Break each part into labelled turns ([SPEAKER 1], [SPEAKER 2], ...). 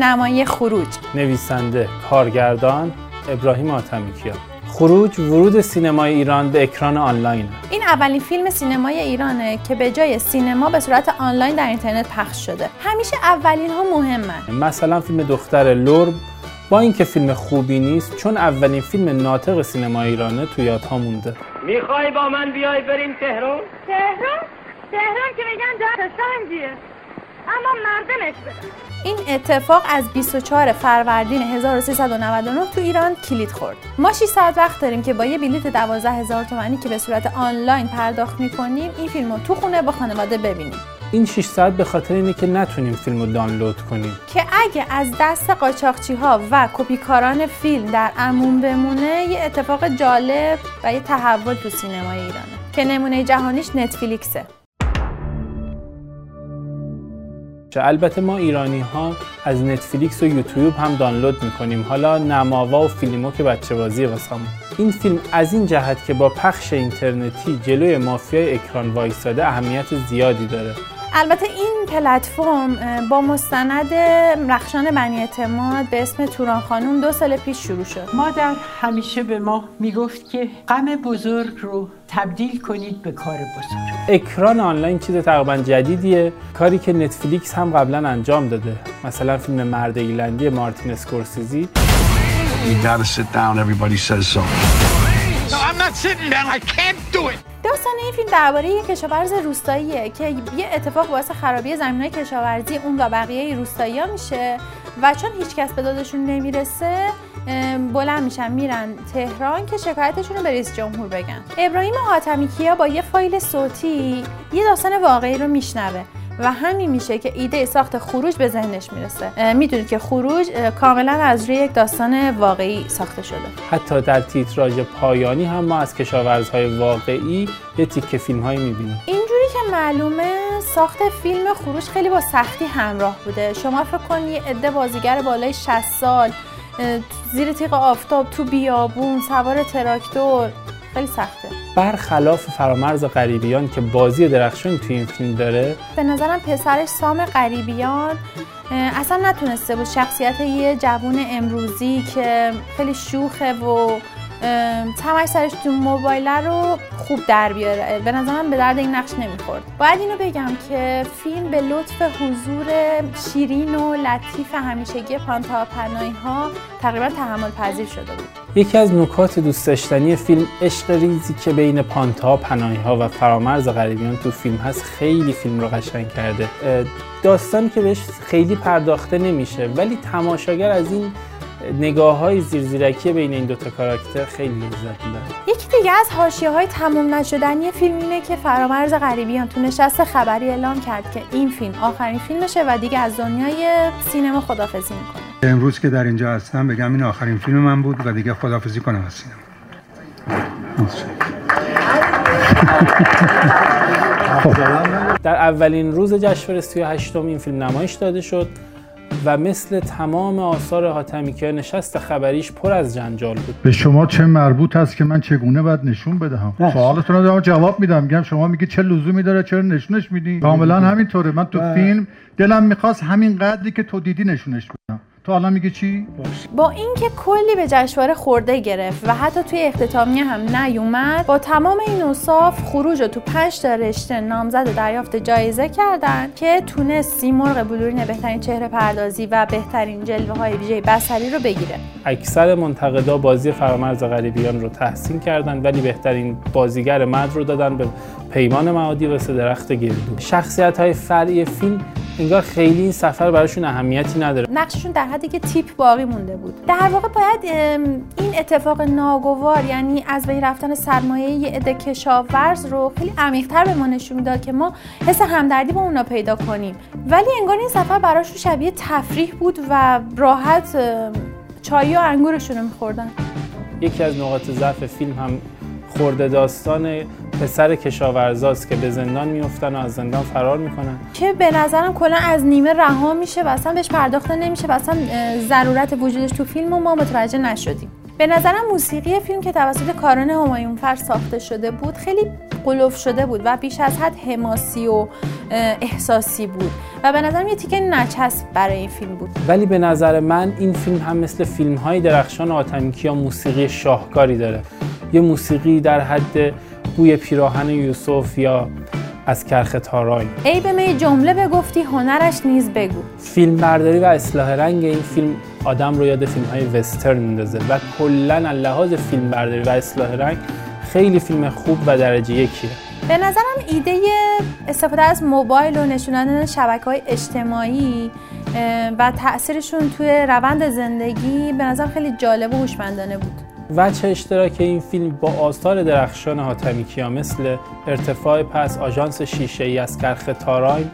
[SPEAKER 1] نمایی خروج.
[SPEAKER 2] نویسنده کارگردان ابراهیم آتمیکیا. خروج ورود سینمای ایران به اکران آنلاین
[SPEAKER 1] این اولین فیلم سینمای ایرانه که به جای سینما به صورت آنلاین در اینترنت پخش شده. همیشه اولین ها مهمن.
[SPEAKER 2] مثلا فیلم دختر لرب با اینکه فیلم خوبی نیست چون اولین فیلم ناطق سینما ایرانه تو یادها مونده.
[SPEAKER 3] می‌خوای با من بیای بریم تهران؟
[SPEAKER 4] تهران؟ تهران که میگن دارستانجیه اما مردمش بدن
[SPEAKER 1] این اتفاق از 24 فروردین 1399 تو ایران کلید خورد. ما 6 ساعت وقت داریم که با یه بلیت 12 هزار تومانی که به صورت آنلاین پرداخت می‌کنیم این فیلم رو تو خونه با خانواده ببینیم.
[SPEAKER 2] این 6 ساعت به خاطر اینه که نتونیم فیلم رو دانلود کنیم
[SPEAKER 1] که اگه از دست قاچاقچی ها و کپیکاران فیلم در امون بمونه یه اتفاق جالب و یه تحول تو سینمای ایرانه که نمونه جهانیش نتفلیکسه
[SPEAKER 2] البته ما ایرانی ها از نتفلیکس و یوتیوب هم دانلود می‌کنیم. حالا نماوا و فیلمو که بچه بازی واسمون. این فیلم از این جهت که با پخش اینترنتی جلوی مافیای اکران وایستاده اهمیت زیادی داره.
[SPEAKER 1] البته این پلتفرم با مستند رخشان بنی اعتماد به اسم توران خانوم دو سال پیش شروع شد
[SPEAKER 5] مادر همیشه به ما می‌گفت که غم بزرگ رو تبدیل کنید به کار بزرگ
[SPEAKER 2] اکران آنلاین چیز تقریبا جدیدیه کاری که نتفلیکس هم قبلا انجام داده مثلا فیلم مرد ایرلندی مارتین اسکورسیزی
[SPEAKER 6] You gotta sit down, everybody says so.
[SPEAKER 3] No, I'm not sitting down. I can't do it.
[SPEAKER 1] داستان این فیلم درباره یک کشاورز روستاییه که یه اتفاق باعث خرابی زمینای کشاورزی اون و بقیه روستایی میشه و چون هیچ کس به دادشون نمی‌رسه بلند میشن میرن تهران که شکایتشون رو به رئیس جمهور بگن. ابراهیم حاتمی کیا با یه فایل صوتی یه داستان واقعی رو میشنوه. و همین میشه که ایده ساخت خروج به ذهنش می‌رسه. می‌دونید که خروج کاملا از روی یک داستان واقعی ساخته شده.
[SPEAKER 2] حتی در تیتراژ پایانی هم ما از کشاورزهای واقعی یه تیکه فیلم هایی می‌بینیم.
[SPEAKER 1] اینجوری که معلومه ساخت فیلم خروج خیلی با سختی همراه بوده. شما فکر کنید یه عده بازیگر بالای 60 سال زیر تیغ آفتاب تو بیابون سوار تراکتور. خیلی سخته.
[SPEAKER 2] برخلاف فرامرز غریبیان که بازی درخشانی توی این فیلم داره
[SPEAKER 1] به نظرم پسرش سام غریبیان اصلا نتونسته بود شخصیت یه جوون امروزی که خیلی شوخه و تمش سرش تو موبایل رو خوب در بیاره. به نظرم به درد این نقش نمی‌خورد. باید اینو بگم که فیلم به لطف حضور شیرین و لطیف همیشگی پانتا پناهی ها تقریبا تحمل پذیر شده بود.
[SPEAKER 2] یکی از نکات دوست داشتنی فیلم عشق ریزی که بین پانتا ها و فرامرز غریبیان تو فیلم هست خیلی فیلم رو قشنگ کرده. داستانی که بهش خیلی پرداخته نمیشه ولی تماشاگر از این نگاه های زیرزیرکی بین این دوتا کاراکتر خیلی لذت می‌بره
[SPEAKER 1] یکی دیگه از حاشیه های تمام نشدنی فیلم اینه که فرامرز غریبیان تو نشست خبری اعلام کرد که این فیلم آخرین فیلمشه و دیگه از دنیای سینما خدافزی می‌کنه.
[SPEAKER 7] امروز که در اینجا هستم بگم این آخرین فیلم من بود و دیگه خدافزی کنم از سینما.
[SPEAKER 2] در اولین روز جشنواره 38 این فیلم نمایش داده شد. و مثل تمام آثار حاتمیکیا نشست خبریش پر از جنجال بود.
[SPEAKER 7] به شما چه مربوط است که من چگونه باید نشون بدهم؟ سوالتون رو جواب میدم. میگم شما میگی چه لزومی داره چرا نشونش میدی؟ کاملا همینطوره. من تو فیلم دلم می‌خواست همین قدری که تو دیدی نشونش بدم. تو الان میگه چی؟
[SPEAKER 1] با اینکه کلی به جشنواره خورده گرفت و حتی توی اختتامیه هم نیومد با تمام این اوصاف خروج رو تو پنج تا رشته نامزد دریافت جایزه کردن که تونست سیمرغ بلورین بهترین چهره پردازی و بهترین جلوه های ویژه بصری رو بگیره.
[SPEAKER 2] اکثر منتقدا بازی فرامرز غریبیان رو تحسین کردن ولی بهترین بازیگر مرد رو دادن به پیمان معادی واسه درخت گردو. شخصیت های فرعی فیلم انگار خیلی این سفر براشون اهمیتی نداره.
[SPEAKER 1] نقششون در حدی که تیپ باقی مونده بود. در واقع باید این اتفاق ناگوار یعنی از بین رفتن سرمایه یه عده کشاورز رو خیلی عمیق‌تر به ما نشون می‌داد که ما حس همدردی با اونا پیدا کنیم. ولی انگار این سفر براشون شبیه تفریح بود و راحت چای و انگورشون رو میخوردن.
[SPEAKER 2] یکی از نقاط ضعف فیلم هم خورده داستان پسر کشاورزاست که به زندان میفتن و از زندان فرار می‌کنن.
[SPEAKER 1] که به نظرم کلا از نیمه رها میشه و اصلا بهش پرداخته نمیشه و اصلا ضرورت وجودش تو فیلم ما متوجه نشدیم. به نظرم موسیقی فیلم که توسط کارون همایون فر ساخته شده بود خیلی قلوف شده بود و بیش از حد حماسی و احساسی بود و به نظرم یه تیکه نچسب برای این فیلم بود.
[SPEAKER 2] ولی به نظر من این فیلم هم مثل فیلم های درخشان آتمیکی یا موسیقی شاهکاری داره. یه موسیقی در حد بوی پیراهن یوسف یا از کرخ تارای.
[SPEAKER 1] ای به می جمله بگفتی هنرش نیز بگو.
[SPEAKER 2] فیلم برداری و اصلاح رنگ این فیلم آدم رو یاد فیلم های وسترن میندازه و کلا لحاظ فیلم برداری و اصلاح رنگ خیلی فیلم خوب و درجه یکیه.
[SPEAKER 1] به نظرم ایده استفاده از موبایل و نشونان شبکه های اجتماعی و تاثیرشون توی روند زندگی به نظرم خیلی جالب و هوشمندانه بود.
[SPEAKER 2] وجه اشتراک این فیلم با آثار درخشان حاتمی مثل ارتفاع پس آژانس شیشه ای از کرخ تاراین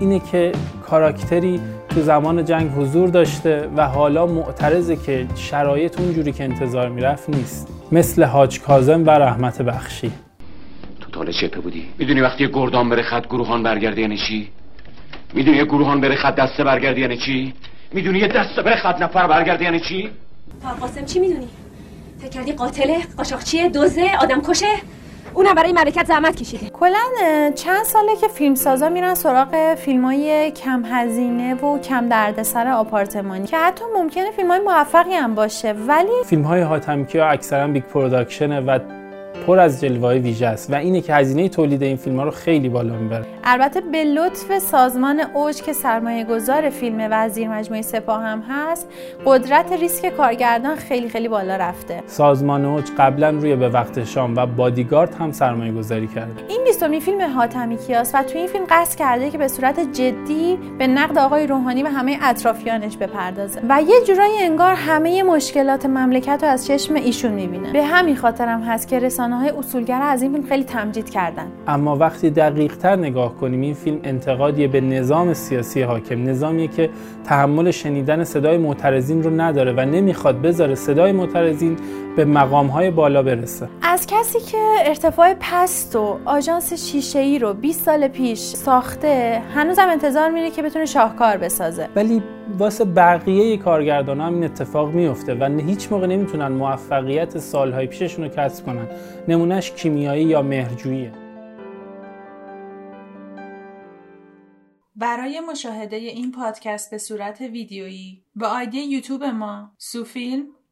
[SPEAKER 2] اینه که کاراکتری تو زمان جنگ حضور داشته و حالا معترضه که شرایط اونجوری که انتظار می‌رفت نیست. مثل حاج کازم و رحمت بخشی.
[SPEAKER 8] تو تال چپه بودی؟ می‌دونی وقتی گردان بره خط گروهان برگرده یعنی چی؟ می‌دونی یه گروهان بره خط دسته برگرده یعنی چی؟ می‌دونی یه دسته بره خط نفر برگرده یعنی چی؟
[SPEAKER 9] قاسم چی می‌دونی؟ فکر کردی قاتله قاچاقچیه دوزه آدم کشه اونم برای مملکت زحمت کشیده.
[SPEAKER 1] کلا چند ساله که فیلمسازا میرن سراغ فیلمای کم هزینه و کم دردسر آپارتمانی. که حتی ممکنه فیلمای موفقی هم باشه ولی
[SPEAKER 2] فیلم های حاتمی کیا اکثرا big production ه و پر از جلوه ویژه است و اینه که هزینه تولید این فیلم ها رو خیلی بالا می‌بره.
[SPEAKER 1] البته به لطف سازمان اوج که سرمایه گذار فیلم و زیر مجموعه سپاه هم هست قدرت ریسک کارگردان خیلی خیلی بالا رفته.
[SPEAKER 2] سازمان اوج قبلا روی به وقت شام و بادیگارد هم سرمایه گذاری کرده.
[SPEAKER 1] این بیستمین فیلم حاتمی کیاس و توی این فیلم قصد کرده که به صورت جدی به نقد آقای روحانی و همه اطرافیانش بپردازه. و یه جورایی انگار همه مشکلات مملکت رو از چشم ایشون می‌بینه. به همین خاطرم هست که رسانه های اصولگرا از این فیلم خیلی تمجید کردن.
[SPEAKER 2] اما وقتی دقیق تر نگاه کنیم این فیلم انتقادیه به نظام سیاسی حاکم. نظامیه که تحمل شنیدن صدای معترضین رو نداره و نمی‌خواد بذاره صدای معترضین به مقام های بالا برسه.
[SPEAKER 1] از کسی که ارتفاع پست و آژانس شیشه ای رو 20 سال پیش ساخته هنوزم انتظار میره که بتونه شاهکار بسازه.
[SPEAKER 2] ولی واسه بقیه کارگردان هم این اتفاق میفته و هیچ موقع نمی‌تونن موفقیت سالهای پیششون رو کسب کنن. نمونهش کیمیایی یا مهرجوییه.
[SPEAKER 10] برای مشاهده این پادکست به صورت ویدیویی با آیدی یوتیوب ما سوفیلم